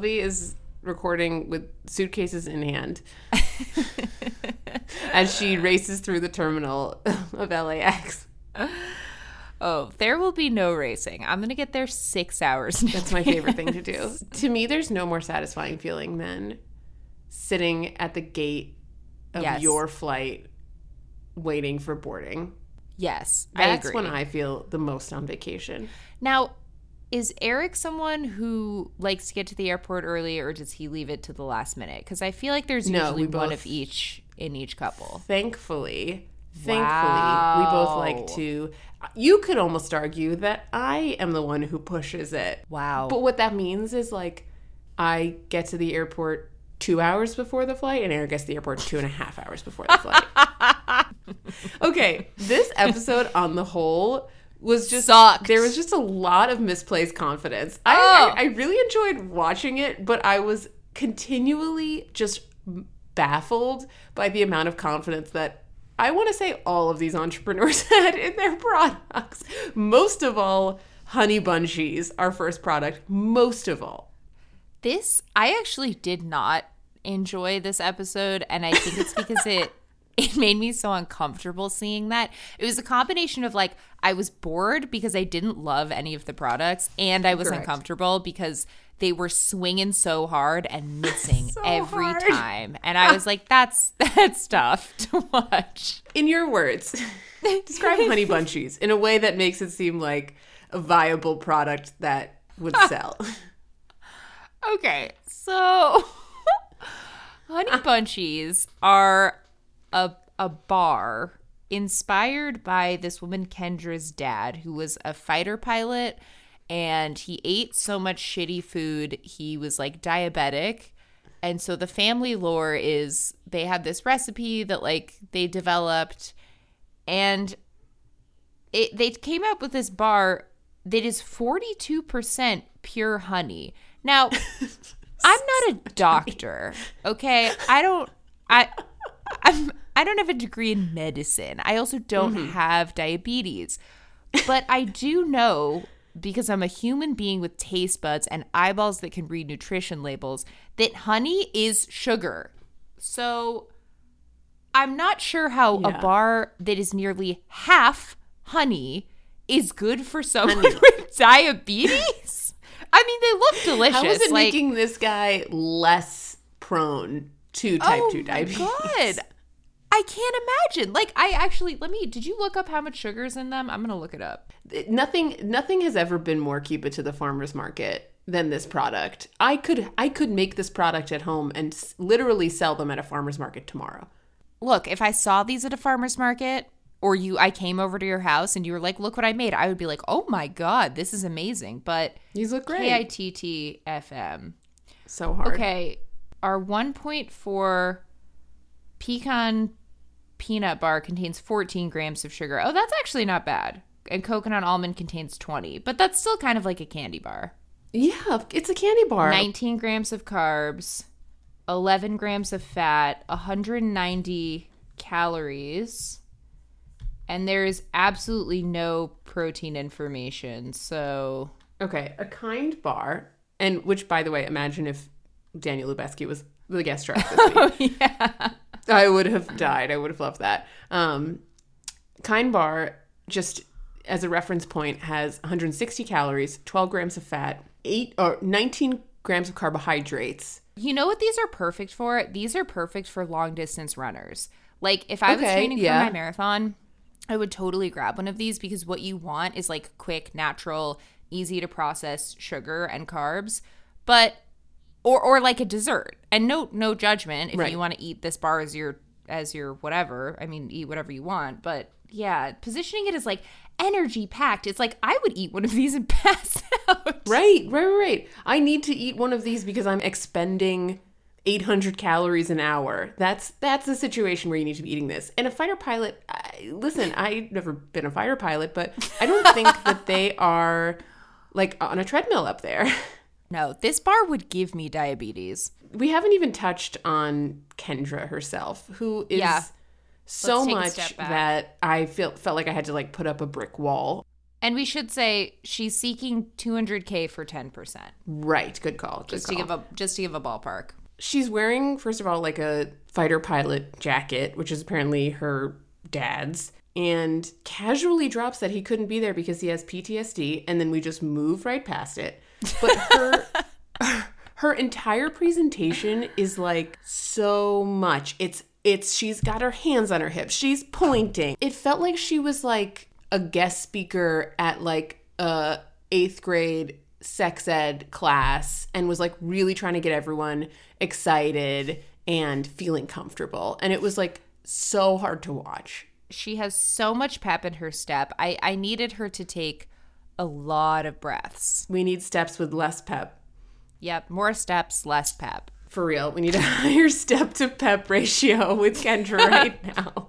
Sylvie is recording with suitcases in hand as she races through the terminal of LAX. Oh, there will be no racing. I'm gonna get there six hours. That's my favorite thing to do. To me, there's no more satisfying feeling than sitting at the gate of Yes. your flight waiting for boarding. Yes, I That's when I feel the most on vacation. Now, is Eric someone who likes to get to the airport early, or does he leave it to the last minute? Because I feel like there's No, usually one of each in each couple. Thankfully, thankfully, we both like to. You could almost argue that I am the one who pushes it. Wow. But what that means is like, I get to the airport two hours before the flight, and Eric gets to the airport two and a half hours before the flight. okay, this episode on the whole was just Sucked. there was just a lot of misplaced confidence. Oh. I, I I really enjoyed watching it, but I was continually just baffled by the amount of confidence that I want to say all of these entrepreneurs had in their products. Most of all, Honey Bunchies, our first product. Most of all. This I actually did not enjoy this episode, and I think it's because it it made me so uncomfortable seeing that. It was a combination of like I was bored because I didn't love any of the products, and I was Correct. uncomfortable because they were swinging so hard and missing So every hard. time, and I was like, "That's that's tough to watch." In your words, describe Honey Bunchies in a way that makes it seem like a viable product that would sell. Okay, so Honey Bunchies are a a bar inspired by this woman Kendra's dad, who was a fighter pilot, and he ate so much shitty food he was like diabetic. And so the family lore is they had this recipe that like they developed and it they came up with this bar that is 42% pure honey. Now, I'm not a doctor, okay? I don't I I'm I don't have a degree in medicine. I also don't mm-hmm. have diabetes. But I do know because I'm a human being with taste buds and eyeballs that can read nutrition labels that honey is sugar. So I'm not sure how Yeah. a bar that is nearly half honey is good for someone with diabetes. I mean, they look delicious. How is it like, making this guy less prone to type oh 2 my diabetes? God. I can't imagine. Like, I actually let me. Did you look up how much sugar's in them? I'm gonna look it up. Nothing nothing has ever been more it to the farmers market than this product. I could I could make this product at home and s- literally sell them at a farmers market tomorrow. Look, if I saw these at a farmer's market, or you, I came over to your house and you were like, "Look what I made," I would be like, "Oh my god, this is amazing." But These look great. I T T F M. so hard. Okay, our 1.4 pecan peanut bar contains 14 grams of sugar. Oh, that's actually not bad. And coconut almond contains 20, but that's still kind of like a candy bar. Yeah, it's a candy bar. 19 grams of carbs, 11 grams of fat, 190 calories, and there's absolutely no protein information. So, Okay, a kind bar, and which, by the way, imagine if Daniel Lubetzky was the guest star this week. yeah. I would have died. I would have loved that. Um, kind bar, just as a reference point, has 160 calories, 12 grams of fat, eight or 19 grams of carbohydrates. You know what these are perfect for? These are perfect for long distance runners. Like if I was training yeah. for my marathon, I would totally grab one of these because what you want is like quick, natural, easy to process sugar and carbs, but or or like a dessert. And no no judgment if Right. you want to eat this bar as your as your whatever. I mean, eat whatever you want, but yeah, positioning it as like energy packed. It's like I would eat one of these and pass out. Right, right, right. I need to eat one of these because I'm expending 800 calories an hour. That's that's the situation where you need to be eating this. And a fighter pilot, I, listen, I've never been a fighter pilot, but I don't think that they are like on a treadmill up there. No, this bar would give me diabetes. We haven't even touched on Kendra herself, who is Yeah. so Let's take a much that I feel felt like I had to like put up a brick wall. And we should say she's seeking 200k for 10%. Right. Good call. Good Just to give a just to give a ballpark. She's wearing, first of all, like a fighter pilot jacket, which is apparently her dad's, and casually drops that he couldn't be there because he has PTSD, and then we just move right past it. But her her entire presentation is like so much. It's it's she's got her hands on her hips. She's pointing. It felt like she was like a guest speaker at like a 8th grade sex ed class and was like really trying to get everyone excited and feeling comfortable. And it was like so hard to watch. She has so much pep in her step. I I needed her to take a lot of breaths. We need steps with less pep. Yep, more steps, less pep. For real. We need a higher step to pep ratio with Kendra right now.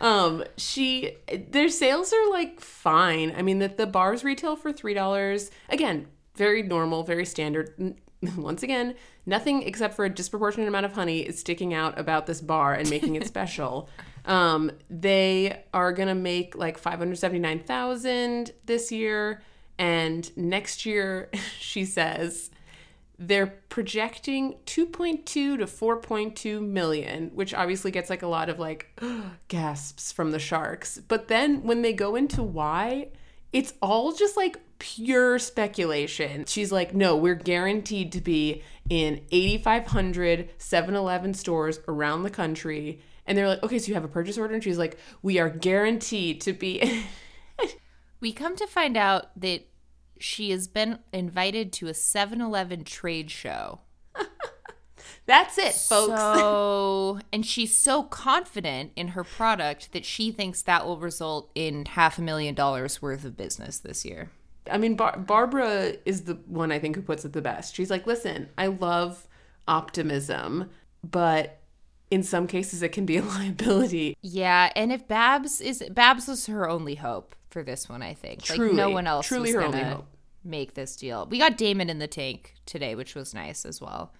Um, she their sales are like fine. I mean that the bars retail for three dollars. Again, very normal, very standard. Once again, nothing except for a disproportionate amount of honey is sticking out about this bar and making it special. Um, they are gonna make like five hundred seventy nine thousand this year, and next year, she says they're projecting 2.2 to 4.2 million which obviously gets like a lot of like gasps from the sharks. But then when they go into why it's all just like pure speculation. She's like no we're guaranteed to be in 8500 7-eleven stores around the country and they're like okay so you have a purchase order and she's like we are guaranteed to be We come to find out that she has been invited to a 7-Eleven trade show. that's it folks So, and she's so confident in her product that she thinks that will result in half a million dollars worth of business this year. I mean, Bar- Barbara is the one I think who puts it the best. She's like, listen, I love optimism, but in some cases it can be a liability. Yeah, and if Babs is Babs was her only hope for this one, I think. like no Truly, one else truly was her only hope. make this deal. We got Daymond in the tank today, which was nice as well.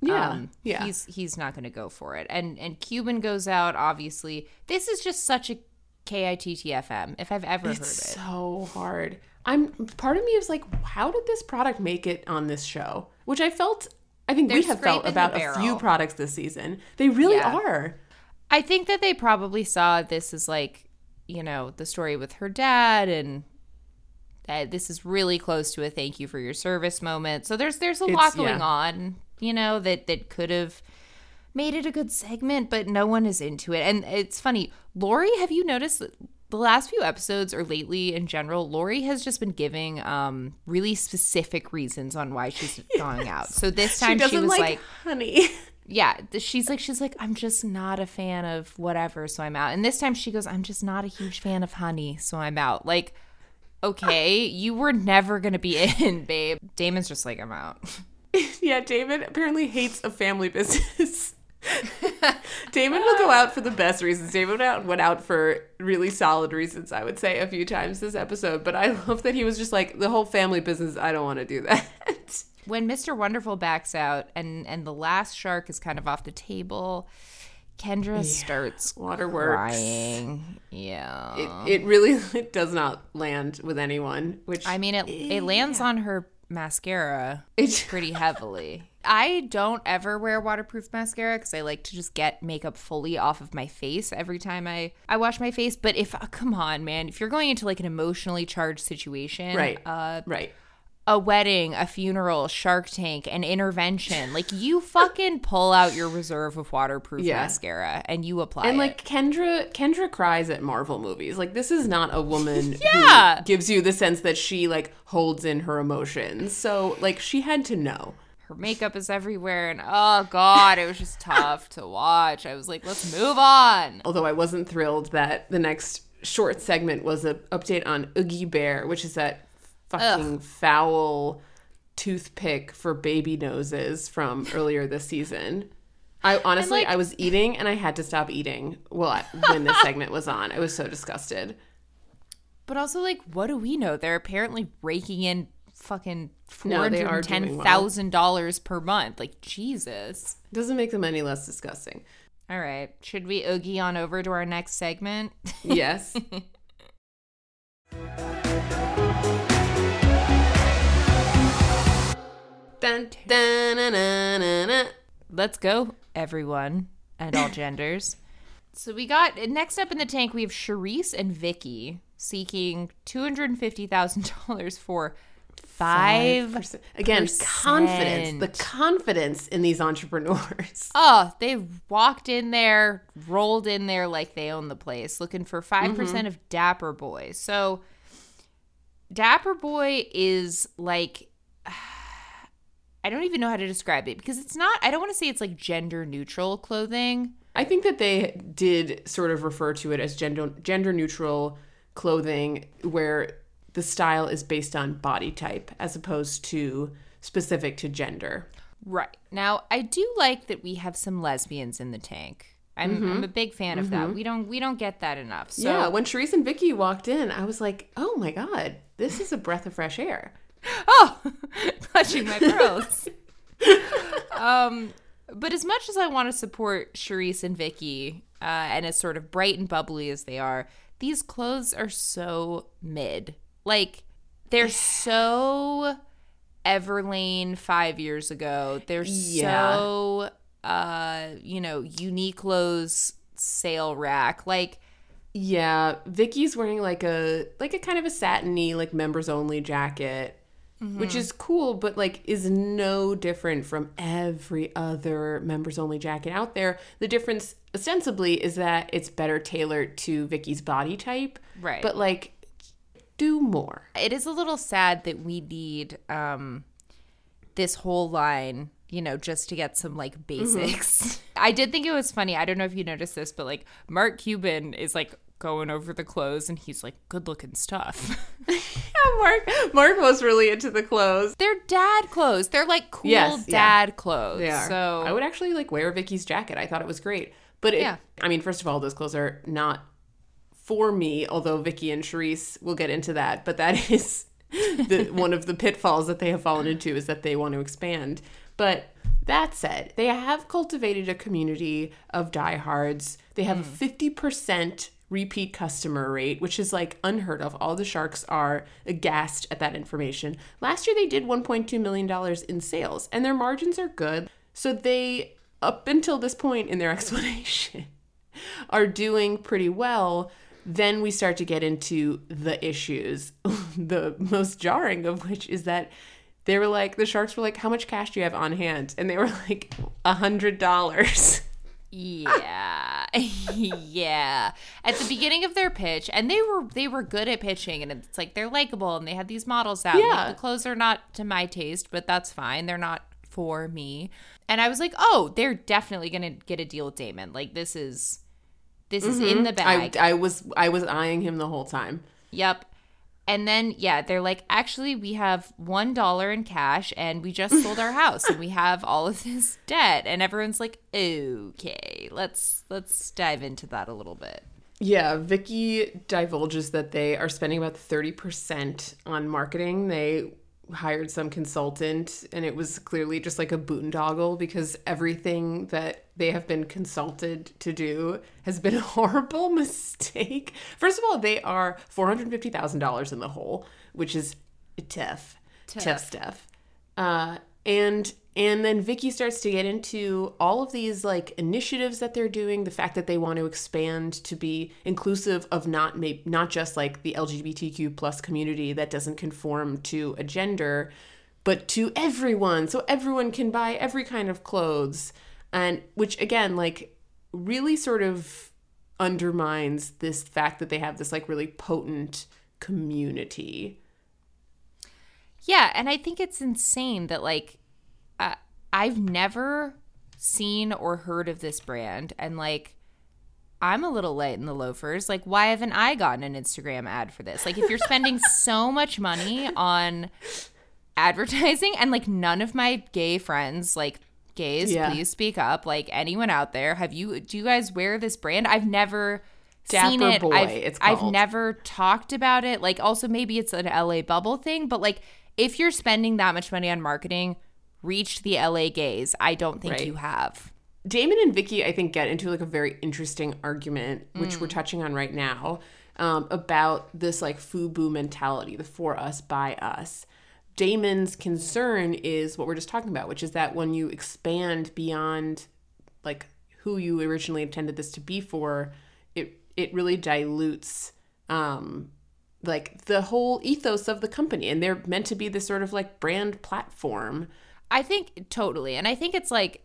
Yeah, yeah. Um, He's he's not going to go for it, and and Cuban goes out. Obviously, this is just such a KITTFM if I've ever heard it. So hard. I'm part of me is like, how did this product make it on this show? Which I felt, I think we They're have felt about a few products this season. They really Yeah. are. I think that they probably saw this as like, you know, the story with her dad and uh, this is really close to a thank you for your service moment. So there's there's a lot going yeah. on, you know, that that could have made it a good segment, but no one is into it. And it's funny, Lori, have you noticed that the last few episodes or lately in general, Lori has just been giving um really specific reasons on why she's going out. So this time she, doesn't was like, like honey. yeah she's like she's like i'm just not a fan of whatever so i'm out and this time she goes i'm just not a huge fan of honey so i'm out like okay you were never gonna be in babe daymond's just like i'm out yeah, David apparently hates a family business. Daymond will go out for the best reasons. Went out, went out for really solid reasons, I would say, a few times this episode. But I love that he was just like, the whole family business, I don't want to do that. when mr wonderful backs out and and the last shark is kind of off the table kendra starts Waterworks. crying yeah It, it really it does not land with anyone, which i mean it it eh, lands on her mascara it's pretty heavily. I don't ever wear waterproof mascara because I like to just get makeup fully off of my face every time I I wash my face. But if uh, come on, man, if you're going into like an emotionally charged situation, right, Uh, right. a wedding, a funeral, Shark Tank, an intervention, like you fucking pull out your reserve of waterproof Yeah. mascara and you apply And it. like Kendra, Kendra cries at Marvel movies. Like this is not a woman Yeah. who gives you the sense that she like holds in her emotions. So like she had to know. Her makeup is everywhere, and oh god, it was just tough to watch. I was like, let's move on. Although I wasn't thrilled that the next short segment was an update on Oogie Bear, which is that fucking foul toothpick for baby noses from earlier this season. I honestly, like- I was eating and I had to stop eating. Well, when this segment was on, I was so disgusted. But also, like, what do we know? They're apparently raking in fucking four hundred ten thousand dollars per month. Like Jesus, doesn't make them any less disgusting. All right, should we oogie on over to our next segment? Yes. dun, dun, Let's go, everyone, and all genders. So we got next up in the tank. We have Charisse and Vicky seeking two hundred fifty thousand dollars for five. percent. Again, confidence. The confidence in these entrepreneurs. Oh, they walked in there, rolled in there like they own the place, looking for 5% mm-hmm. percent of Dapper Boi. So, Dapper Boi is like, I don't even know how to describe it because it's not, I don't want to say it's like gender neutral clothing. I think that they did sort of refer to it as gender gender neutral clothing where the style is based on body type as opposed to specific to gender. Right. Now, I do like that we have some lesbians in the tank. I'm, I'm a big fan of that. We don't we don't get that enough. So yeah, when Charisse and Vicky walked in, I was like, "Oh my god, this is a breath of fresh air." Oh, clutching my pearls. um, but as much as I want to support Charisse and Vicky, uh, and as sort of bright and bubbly as they are, these clothes are so mid. Like they're so Everlane five years ago. They're Yeah. so uh, you know, Uniqlo's sale rack. Like Yeah, Vicky's wearing like a like a kind of a satiny like members only jacket, which is cool, but like is no different from every other members only jacket out there. The difference ostensibly is that it's better tailored to Vicky's body type, Right. But like, do more. it is a little sad that we need um this whole line you know just to get some like basics i did think it was funny i don't know if you noticed this but like mark cuban is like going over the clothes and he's like good looking stuff yeah, Mark Mark was really into the clothes. they're dad clothes they're like cool Yes, yeah. dad clothes They are. so I would actually like wear Vicky's jacket. I thought it was great. But it, Yeah. I mean, first of all, those clothes are not for me, although Vicky and Charisse will get into that. But that is the one of the pitfalls that they have fallen into is that they want to expand. But that said, they have cultivated a community of diehards. They have mm. a 50% repeat customer rate, which is like unheard of. All the sharks are aghast at that information. Last year, they did $1.2 million in sales, and their margins are good. So they, up until this point in their explanation, are doing pretty well. Then we start to get into the issues. the most jarring of which is that they were like, the sharks were like, How much cash do you have on hand? And they were like, a hundred dollars. yeah yeah at the beginning of their pitch and they were they were good at pitching and it's like they're likable and they had these models out Like, Yeah. the clothes are not to my taste but that's fine they're not for me and i was like oh they're definitely gonna get a deal with daymond like this is this is in the Mm-hmm. I, bag I was I was eyeing him the whole time. yep and then yeah they're like actually we have one dollar in cash and we just sold our house and we have all of this debt and everyone's like okay let's let's dive into that a little bit Yeah, Vicky divulges that they are spending about 30% on marketing. They hired some consultant and it was clearly just like a boondoggle because everything that they have been consulted to do has been a horrible mistake. First of all, they are $450,000 in the hole, which is tough. Tough, stuff. Uh, and and then Vicky starts to get into all of these like initiatives that they're doing, the fact that they want to expand to be inclusive of not may- not just like the LGBTQ plus community that doesn't conform to a gender, but to everyone, so everyone can buy every kind of clothes, and which again like really sort of undermines this fact that they have this like really potent community. Yeah, and I think it's insane that like uh, I've never seen or heard of this brand and like I'm a little late in the loafers. Like why haven't I gotten an Instagram ad for this? Like if you're spending so much money on advertising and like none of my gay friends like gays Yeah. please speak up like anyone out there have you do you guys wear this brand i've never seen it Boy, I've, I've never talked about it like also maybe it's an la bubble thing but like if you're spending that much money on marketing reach the la gays i don't think Right. you have Daymond and Vicky, I think, get into like a very interesting argument, which Mm. we're touching on right now, um, about this like FUBU mentality, the for us by us. Daymond's concern is what we're just talking about, which is that when you expand beyond like who you originally intended this to be for, it it really dilutes um like the whole ethos of the company and they're meant to be this sort of like brand platform. I think totally. And I think it's like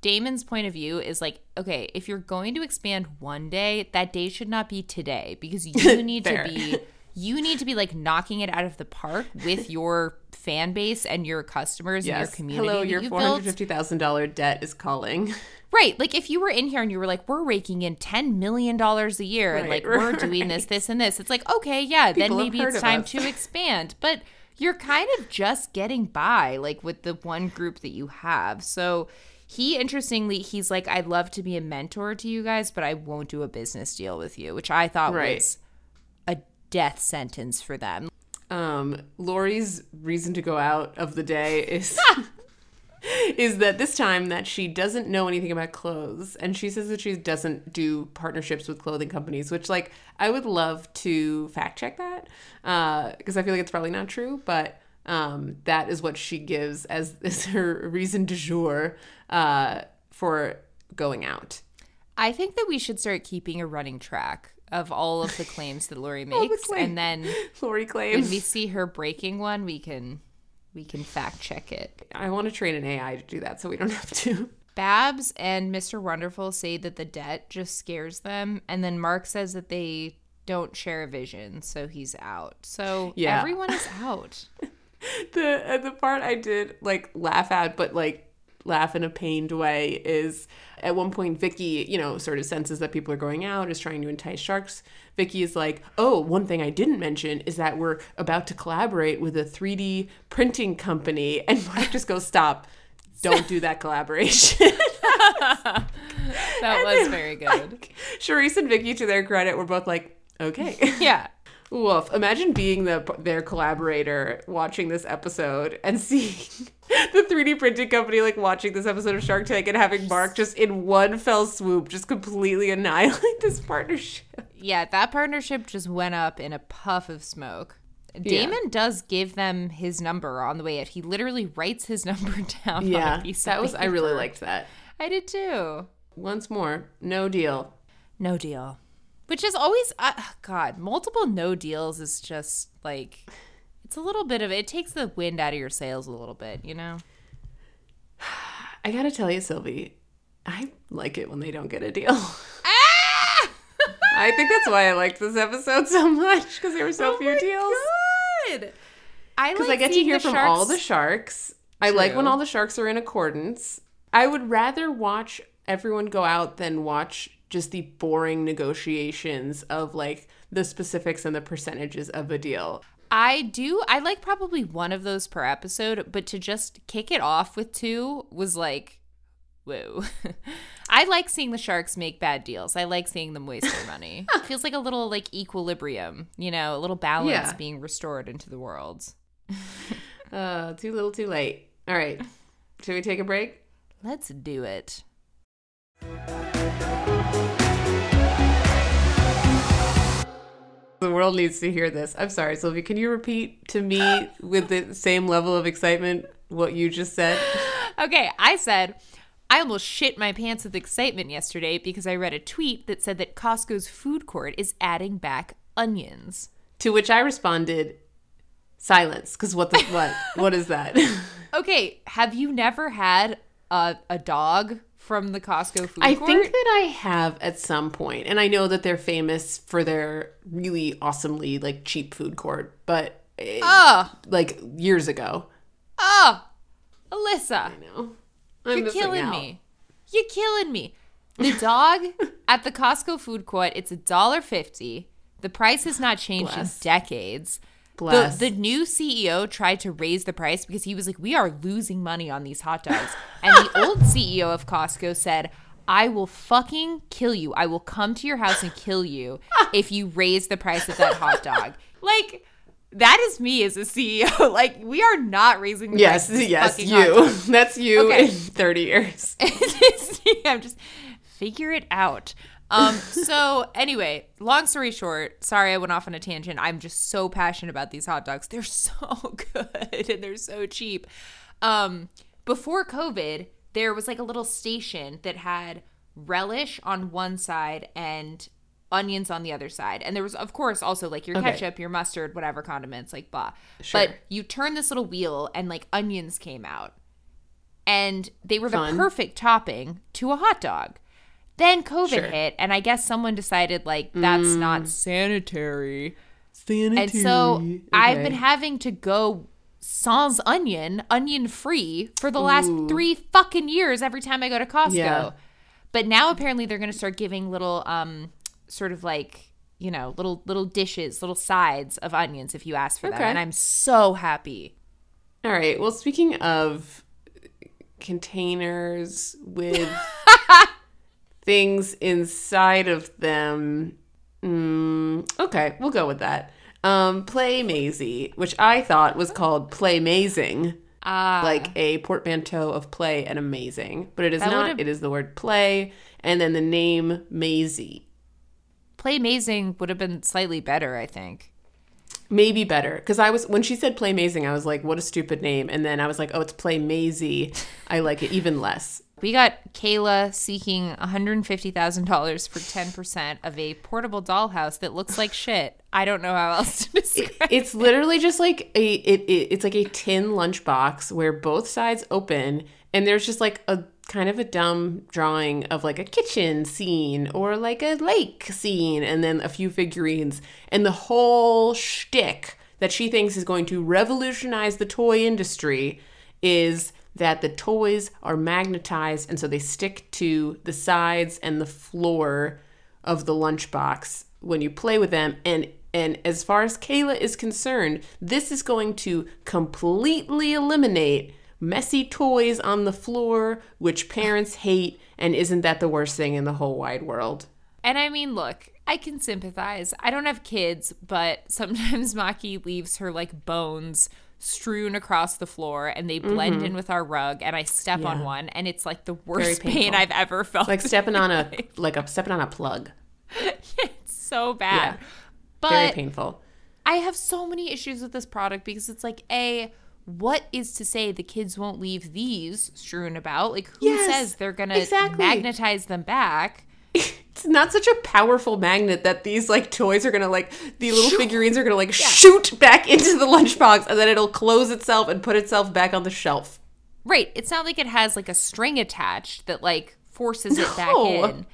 Daymond's point of view is like, okay, if you're going to expand one day, that day should not be today because you need to be you need to be like knocking it out of the park with your fan base and your customers and your community. Hello, your you four hundred fifty thousand dollar debt is calling. Right. Like if you were in here and you were like, we're raking in $10 million a year and Right, like we're doing this, this, and this, it's like, okay, yeah, People then maybe it's time us. to expand. But you're kind of just getting by like with the one group that you have. So he interestingly, he's like, I'd love to be a mentor to you guys, but I won't do a business deal with you, which I thought Right. was death sentence for them. Um, Lori's reason to go out of the day is is that this time that she doesn't know anything about clothes, and she says that she doesn't do partnerships with clothing companies, which like I would love to fact check that because I feel like it's probably not true, but. Um, that is what she gives as, as her reason du jour uh, for going out. I think that we should start keeping a running track of all of the claims that Lori makes, claims. and then Lori claims when we see her breaking one, we can we can fact check it. I want to train an AI to do that so we don't have to. Babs and Mr. Wonderful say that the debt just scares them, and then Mark says that they don't share a vision, so he's out. So Yeah. everyone is out. the uh, the part I did like laugh at, but like laugh in a pained way is at one point Vicky, you know, sort of senses that people are going out, is trying to entice sharks. Vicky is like, "Oh, one thing I didn't mention is that we're about to collaborate with a 3D printing company." And Mark just goes, "Stop. Don't do that collaboration." That was very good. Charisse and Vicky, to their credit, were both like, "Okay." Yeah. Woof. Imagine being the their collaborator watching this episode and seeing the 3D printing company like watching this episode of Shark Tank and having Mark just in one fell swoop just completely annihilate this partnership. Yeah, that partnership just went up in a puff of smoke. Daymond does give them his number on the way out. He literally writes his number down. on Yeah. a piece That was I really liked that. I did too. Once more, no deal. No deal. Which is always, uh, God, multiple no deals is just like, it's a little bit of, it takes the wind out of your sails a little bit, you know? I gotta tell you, Sylvie, I like it when they don't get a deal. Ah! I think that's why I liked this episode so much because there were so few deals. Good. I because like I get to hear from all the sharks- sharks. I like when all the sharks are in accordance. I would rather watch everyone go out than watch just the boring negotiations of like the specifics and the percentages of a deal. I do. I like probably one of those per episode, but to just kick it off with two was like, whoa. I like seeing the sharks make bad deals. I like seeing them waste their money. it feels like a little like equilibrium, you know, a little balance Yeah. being restored into the world. Uh, too little, too late. All right, should we take a break? Let's do it. The world needs to hear this. I'm sorry, Sylvie. Can you repeat to me with the same level of excitement what you just said? Okay, I said I almost shit my pants with excitement yesterday because I read a tweet that said that Costco's food court is adding back onions. To which I responded, silence. Because what the what? what is that? Okay, have you never had a, a dog from the Costco food court. I court? think that I have at some point, and I know that they're famous for their really awesomely like cheap food court, but eh, Oh, like years ago. oh, Alyssa, I know, I'm you're killing me. You're killing me. The dog at the Costco food court, it's a dollar fifty. The price has not changed Bless. in decades. Bless. The, the new CEO tried to raise the price because he was like, "We are losing money on these hot dogs." And the old CEO of Costco said, "I will fucking kill you. I will come to your house and kill you if you raise the price of that hot dog." Like that is me as a CEO. Like we are not raising the yes, price yes, hot you. That's you Okay. in 30 years. I'm just figure it out. Um, so anyway, long story short, sorry I went off on a tangent. I'm just so passionate about these hot dogs. They're so good and they're so cheap. Um, before COVID, there was like a little station that had relish on one side and onions on the other side. And there was, of course, also like your Okay. ketchup, your mustard, whatever condiments, like blah. Sure. But you turn this little wheel and like onions came out. And they were Fun. the perfect topping to a hot dog. Then COVID Sure. hit, and I guess someone decided like that's not sanitary. Sanitary. And so I've been having to go sans onion, onion free for the last Ooh. three fucking years every time I go to Costco. Yeah. But now apparently they're going to start giving little, um, sort of like you know, little little dishes, little sides of onions if you ask for them, and I'm so happy. All right. Well, speaking of containers with things inside of them, mm, okay, we'll go with that. Um, Play Maisie, which I thought was called Play Mazing, Ah, like a portmanteau of play and amazing, but it is That not. would've- It is the word play and then the name Maisie. play amazing would have been slightly better, I think. Maybe better because I was when she said play amazing, I was like, what a stupid name, and then I was like, oh, it's play Maisie. I like it even less. We got Kayla seeking $150,000 for 10% of a portable dollhouse that looks like shit. I don't know how else to describe it. It's literally just like a it, it it's like a tin lunchbox where both sides open and there's just like a kind of a dumb drawing of like a kitchen scene or like a lake scene and then a few figurines and the whole shtick that she thinks is going to revolutionize the toy industry is that the toys are magnetized and so they stick to the sides and the floor of the lunchbox when you play with them and and as far as Kayla is concerned, this is going to completely eliminate messy toys on the floor, which parents hate, and isn't that the worst thing in the whole wide world? And I mean, look, I can sympathize. I don't have kids, but sometimes Maki leaves her like bones strewn across the floor and they blend in with our rug and I step on Mm-hmm. One and it's like the worst pain. I've ever felt. Like stepping on a like a stepping on a plug. it's so bad. Yeah. But Very painful. I have so many issues with this product because it's like a what is to say the kids won't leave these strewn about? Like who Yes, says they're gonna exactly. magnetize them back? It's not such a powerful magnet that these like toys are gonna like the little figurines are gonna like shoot back into the lunchbox and then it'll close itself and put itself back on the shelf. Right. It's not like it has like a string attached that like forces it back No. in.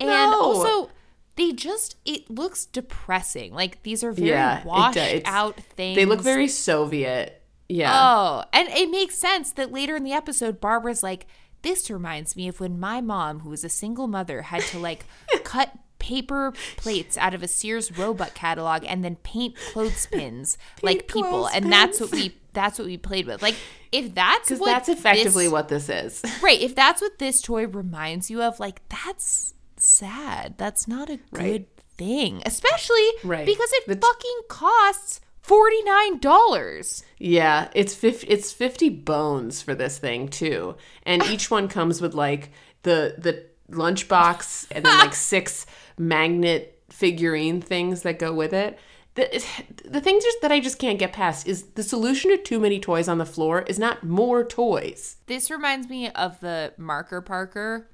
And No. also they just it looks depressing. Like these are very Yeah, washed. Out things. They look very Soviet. Yeah. Oh, and it makes sense that later in the episode, Barbara's like, this reminds me of when my mom, who was a single mother, had to like cut paper plates out of a Sears Roebuck catalog and then paint clothespins like people. And that's what we that's what we played with. Like if that's Because what that's effectively this, what this is. right, if that's what this toy reminds you of, like that's sad. That's not a good Right. thing. Especially Right. because it The- fucking costs forty nine dollars. Yeah, it's 50, it's 50 bones for this thing too. And each one comes with like the the lunchbox and then like six magnet figurine things that go with it. The, the thing just that I just can't get past is the solution to too many toys on the floor is not more toys. This reminds me of the marker Parker.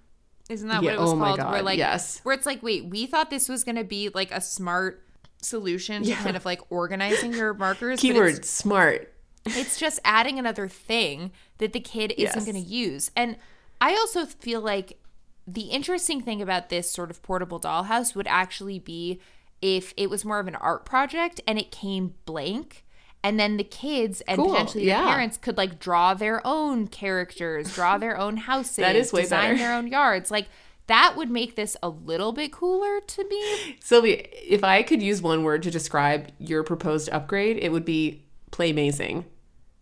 Isn't that Yeah, what it was oh my called? God, where like yes. where it's like, wait, we thought this was gonna be like a smart solution to kind of like organizing your markers. Keyword it's, smart. it's just adding another thing that the kid isn't Yes. gonna use. And I also feel like the interesting thing about this sort of portable dollhouse would actually be if it was more of an art project and it came blank and then the kids and Cool, potentially yeah. the parents could like draw their own characters draw their own houses That is way design better. their own yards like that would make this a little bit cooler to me Sylvia, if I could use one word to describe your proposed upgrade, it would be play amazing.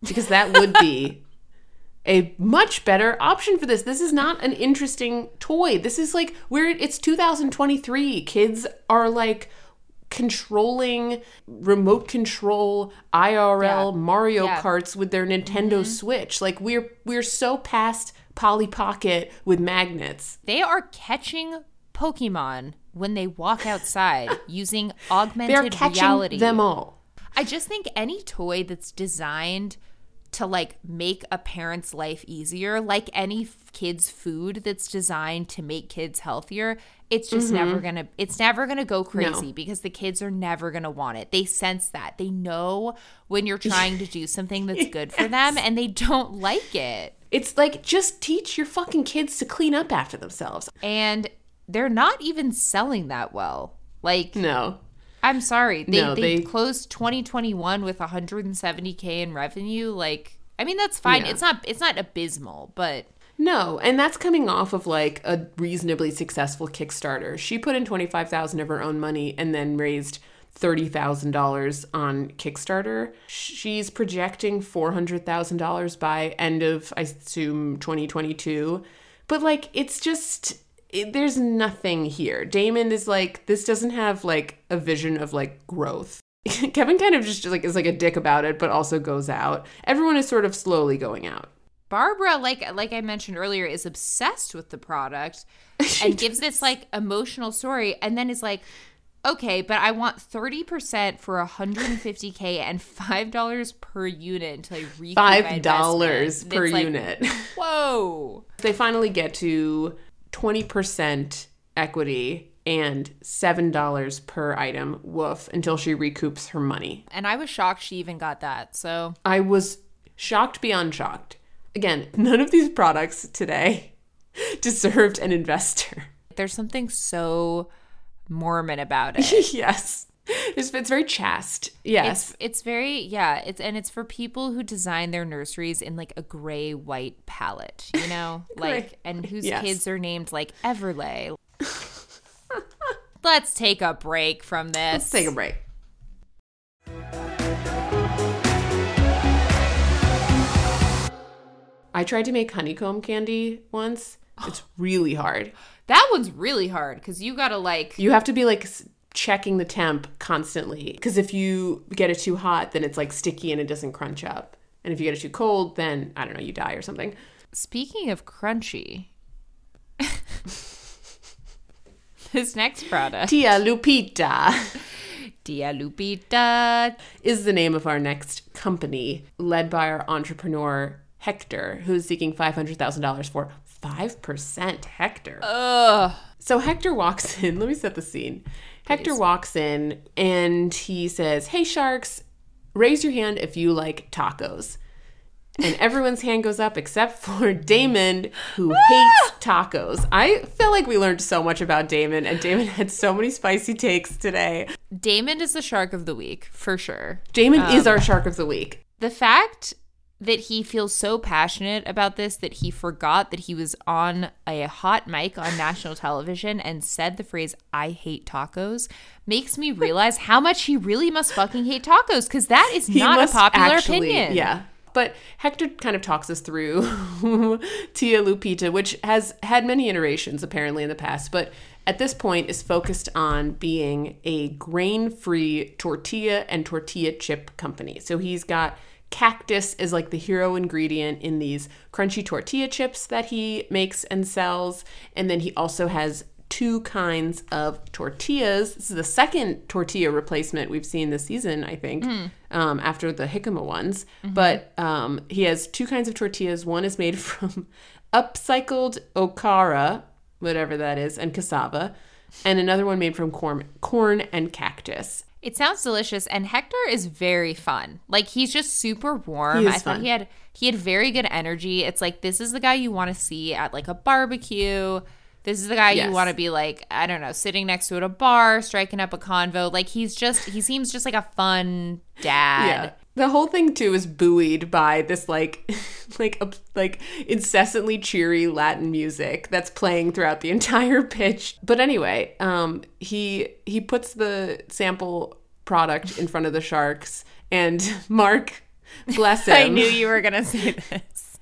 Because that would be a much better option for this. This is not an interesting toy. This is like where it's 2023. Kids are like controlling remote control IRL Yeah. Mario Yeah. Karts with their Nintendo mm-hmm. Switch. Like we're we're so past Polly Pocket with magnets. they are catching Pokemon when they walk outside using augmented They're catching reality. them all. I just think any toy that's designed to like make a parent's life easier, like any f- kid's food that's designed to make kids healthier, it's just mm-hmm. never going to it's never going to go crazy because the kids are never going to want it. They sense that. They know when you're trying to do something that's good for them and they don't like it. It's like just teach your fucking kids to clean up after themselves. And they're not even selling that well. Like No. I'm sorry. They, No, they, they- closed 2021 with 170k in revenue. Like, I mean, that's fine. Yeah. It's not it's not abysmal, but No, and that's coming off of like a reasonably successful Kickstarter. She put in 25,000 of her own money and then raised $30,000 on Kickstarter. She's projecting $400,000 by end of I assume 2022. But like it's just it, there's nothing here. Daymond is like this doesn't have like a vision of like growth. Kevin kind of just like is like a dick about it but also goes out. Everyone is sort of slowly going out. Barbara, like like I mentioned earlier, is obsessed with the product and gives this like emotional story, and then is like, okay, but I want 30% for 150k and five dollars per unit until I recoup my five dollars per like, unit. Whoa. they finally get to twenty percent equity and seven dollars per item. Woof! Until she recoups her money. And I was shocked she even got that. So I was shocked beyond shocked. Again, none of these products today deserved an investor. there's something so Mormon about it. yes, it's, it's very chaste. Yes, It's it's very yeah, it's and it's for people who design their nurseries in like a gray white palette, you know? like and whose Yes. kids are named like Everlay. Let's take a break from this. Let's take a break. I tried to make honeycomb candy once. It's really hard. That one's really hard because you gotta like You have to be like checking the temp constantly because if you get it too hot, then it's like sticky and it doesn't crunch up. And if you get it too cold, then I don't know, you die or something. speaking of crunchy. this next product, Tia Lupita Dia Lupita. is the name of our next company, led by our entrepreneur Hector, who's seeking $500,000 for 5% Hector. Ugh. So Hector walks in. Let me set the scene. Hector walks in and he says, Hey, sharks, raise your hand if you like tacos. And everyone's hand goes up except for Daymond, who ah! hates tacos. I feel like we learned so much about Daymond, and Daymond had so many spicy takes today. Daymond is the shark of the week for sure. Daymond is um, our shark of the week. the fact that he feels so passionate about this that he forgot that he was on a hot mic on national television and said the phrase I hate tacos makes me realize how much he really must fucking hate tacos because that is He not a popular actually- opinion. Yeah. But Hector kind of talks us through Tia Lupita, which has had many iterations apparently in the past, but at this point is focused on being a grain free tortilla and tortilla chip company. So he's got cactus is like the hero ingredient in these crunchy tortilla chips that he makes and sells. And then he also has two kinds of tortillas. This is the second tortilla replacement we've seen this season, I think, um, after the jicama ones. But um, he has two kinds of tortillas. One is made from upcycled okara, whatever that is, and cassava, and another one made from corn, corn and cactus. It sounds delicious, and Hector is very fun. Like he's just super warm. I thought fun. he had he had very good energy. It's like this is the guy you want to see at like a barbecue. This is the guy Yes. you want to be like I don't know, sitting next to at a bar, striking up a convo. Like he's just he seems just like a fun dad. Yeah. The whole thing too is buoyed by this like like a, like incessantly cheery Latin music that's playing throughout the entire pitch. But anyway, um he he puts the sample product in front of the sharks and Mark bless him I knew you were gonna say this.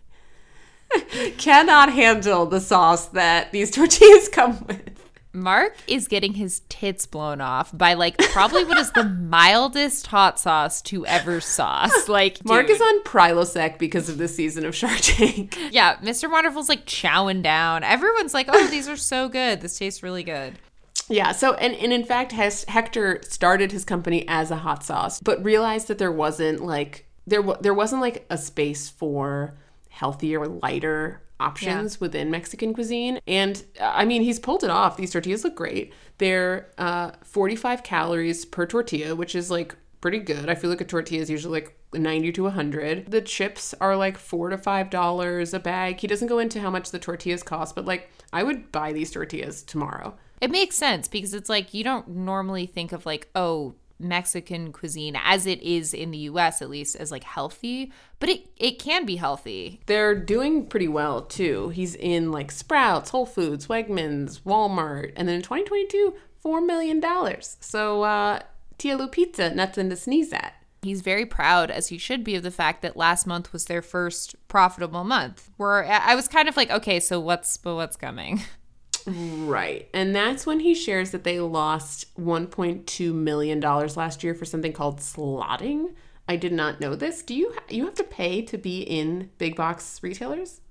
cannot handle the sauce that these tortillas come with. Mark is getting his tits blown off by like probably what is the mildest hot sauce to ever sauce. Like Mark dude. is on Prilosec because of this season of Shark Tank. Yeah, Mr. Wonderful's like chowing down. Everyone's like, "Oh, these are so good. This tastes really good." Yeah, so and, and in fact Hes- Hector started his company as a hot sauce, but realized that there wasn't like there wa- there wasn't like a space for healthier, lighter options within Mexican cuisine. And uh, I mean, he's pulled it off. These tortillas look great. They're uh, 45 calories per tortilla, which is like pretty good. I feel like a tortilla is usually like 90 to 100. The chips are like 4 to 5 dollars a bag. He doesn't go into how much the tortillas cost, but like I would buy these tortillas tomorrow. It makes sense because it's like you don't normally think of like, oh, Mexican cuisine as it is in the US at least as like healthy, but it it can be healthy. They're doing pretty well too. He's in like Sprouts, Whole Foods, Wegmans, Walmart, and then in 2022, four million dollars. So uh, Tia Lupita, nothing to sneeze at. He's very proud, as he should be, of the fact that last month was their first profitable month. Where I I was kind of like, okay, so what's but what's coming? Right, and that's when he shares that they lost 1.2 million dollars last year for something called slotting. I did not know this. Do you you have to pay to be in big box retailers?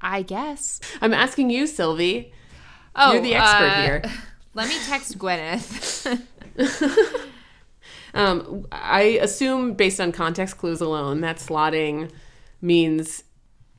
I guess. I'm asking you, Sylvie. Oh, You're the expert uh, here. Let me text Gwyneth. Um, I assume, based on context clues alone, that slotting means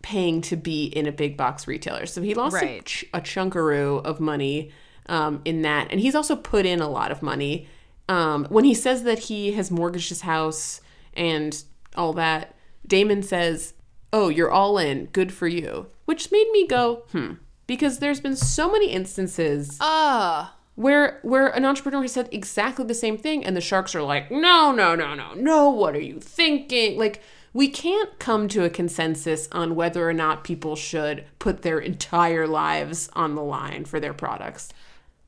paying to be in a big box retailer. So he lost a, Right. ch- a chunkaroo of money um, in that, and he's also put in a lot of money. Um, when he says that he has mortgaged his house and all that, Daymond says, "Oh, you're all in. Good for you," which made me go, "Hmm," because there's been so many instances oh. where where an entrepreneur has said exactly the same thing and the sharks are like no no no no no what are you thinking like we can't come to a consensus on whether or not people should put their entire lives on the line for their products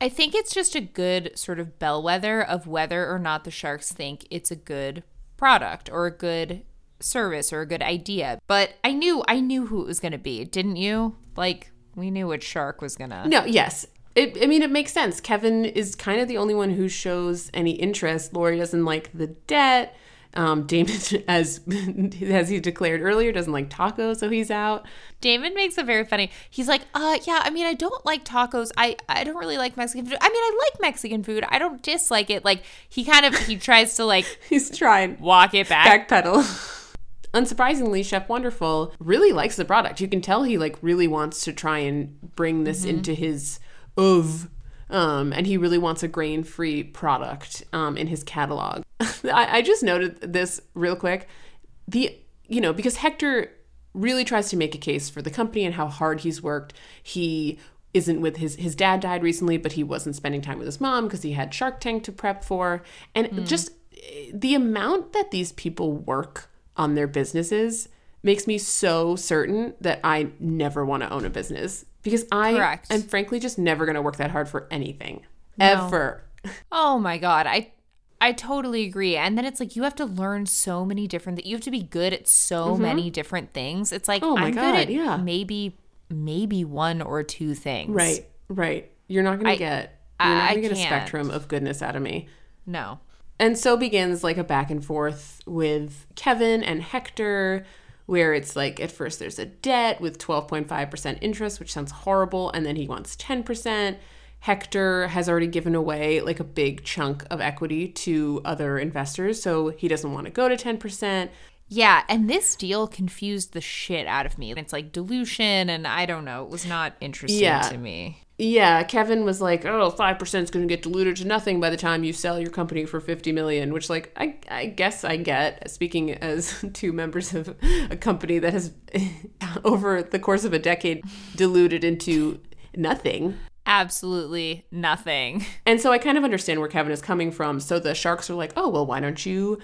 I think it's just a good sort of bellwether of whether or not the sharks think it's a good product or a good service or a good idea. But I knew I knew who it was going to be, didn't you? Like we knew which shark was going to no yes it, I mean, it makes sense. Kevin is kind of the only one who shows any interest. Lori doesn't like the debt. Um, Daymond, as as he declared earlier, doesn't like tacos, so he's out. Daymond makes it very funny. He's like, "Uh, yeah, I mean, I don't like tacos. I I don't really like Mexican food. I mean, I like Mexican food. I don't dislike it." Like he kind of he tries to like He's trying. walk it back. backpedal. Unsurprisingly, Chef Wonderful really likes the product. You can tell he like really wants to try and bring this into his of um, and he really wants a grain-free product um, in his catalog. I, I just noted this real quick. The you know because Hector really tries to make a case for the company and how hard he's worked. He isn't with his his dad died recently, but he wasn't spending time with his mom because he had Shark Tank to prep for, and just eh, the amount that these people work on their businesses makes me so certain that I never want to own a business because I Correct. am frankly just never going to work that hard for anything ever. Oh my god, I I totally agree. And then it's like you have to learn so many different that you have to be good at so many different things. It's like Mm-hmm. Oh my I'm God, good at yeah. maybe maybe one or two things. Right, right. You're not going to get you're not going to get a spectrum of goodness out of me. No. And so begins like a back and forth with Kevin and Hector, where it's like at first there's a debt with 12.5% interest, which sounds horrible, and then he wants 10%. Hector has already given away like a big chunk of equity to other investors, so he doesn't want to go to 10%. Yeah, and this deal confused the shit out of me. It's like dilution and I don't know, it was not interesting Yeah. to me. Yeah, Kevin was like, "Oh, 5% is going to get diluted to nothing by the time you sell your company for 50 million," which like I I guess I get speaking as two members of a company that has over the course of a decade diluted into nothing. Absolutely nothing. And so I kind of understand where Kevin is coming from. So the sharks are like, "Oh, well, why don't you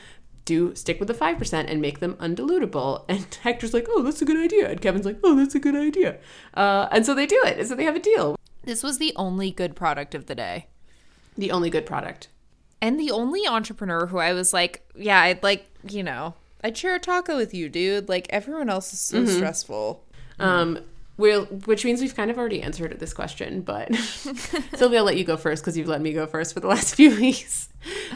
do stick with the 5% and make them undilutable?" And Hector's like, "Oh, that's a good idea." And Kevin's like, "Oh, that's a good idea." Uh, and so they do it. And so they have a deal. This was the only good product of the day. The only good product. And the only entrepreneur who I was like, yeah, I'd like, you know, I'd share a taco with you, dude. Like everyone else is so stressful. Um, we'll, which means we've kind of already answered this question, but Sylvia, I'll let you go first because you've let me go first for the last few weeks.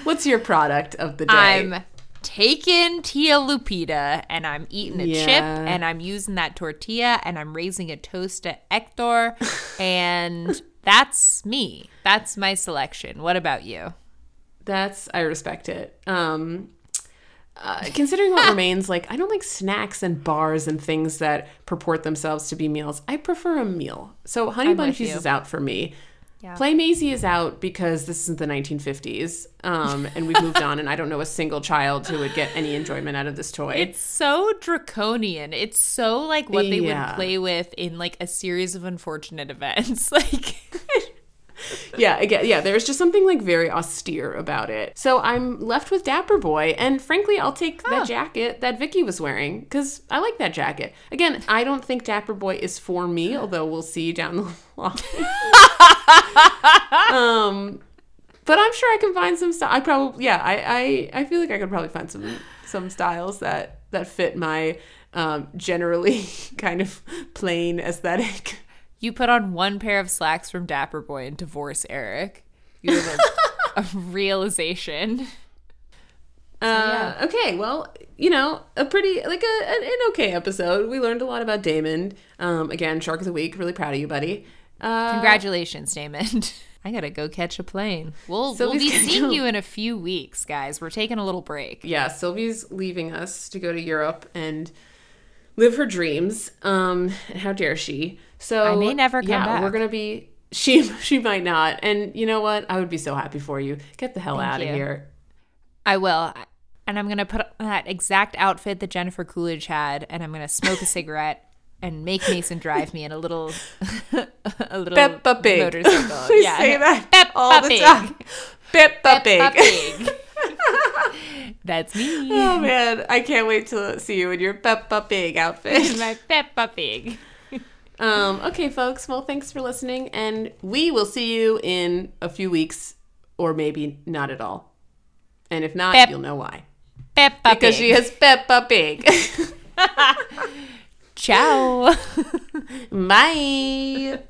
What's your product of the day? I'm taking Tia Lupita and I'm eating a chip and I'm using that tortilla and I'm raising a toast to Hector and that's me. That's my selection. What about you? That's I respect it. Um, uh, considering what remains, like I don't like snacks and bars and things that purport themselves to be meals. I prefer a meal. So honey I'm bun cheese is out for me. Yeah. Play Maisie is out because this isn't the 1950s, um, and we've moved on, and I don't know a single child who would get any enjoyment out of this toy. It's so draconian. It's so like what they Yeah. would play with in like a series of unfortunate events. Like yeah, again, yeah, there's just something like very austere about it. So I'm left with Dapper Boi, and frankly, I'll take Oh. that jacket that Vicky was wearing because I like that jacket. Again, I don't think Dapper Boi is for me, although we'll see down the line. um, but I'm sure I can find some style. I probably, yeah, I, I, I feel like I could probably find some some styles that that fit my um, generally kind of plain aesthetic. You put on one pair of slacks from Dapper Boi and divorce Eric. You have a, a realization. Uh, okay, well, you know, a pretty like a an, an okay episode. We learned a lot about Daymond. Um, again, Shark of the Week. Really proud of you, buddy. Uh, Congratulations, Daymond. I gotta go catch a plane. We'll, we'll be seeing go. you in a few weeks, guys. We're taking a little break. yeah, Sylvie's leaving us to go to Europe and live her dreams. Um, how dare she? So I may never come yeah, back. we're gonna be. She she might not. And you know what? I would be so happy for you. Get the hell Thank out of here. I will. And I'm going to put on that exact outfit that Jennifer Coolidge had, and I'm going to smoke a cigarette and make Mason drive me in a little, a little Peppa Pig. motorcycle. We yeah. say that Peppa all the time. Peppa Pig. Peppa Pig. That's me. Oh man, I can't wait to see you in your Peppa Pig outfit. My Peppa Pig. um, okay, folks. Well, thanks for listening, and we will see you in a few weeks, or maybe not at all. And if not, Pep- you'll know why. Peppa Because Pig. she has Peppa Pig. Ciao. Bye.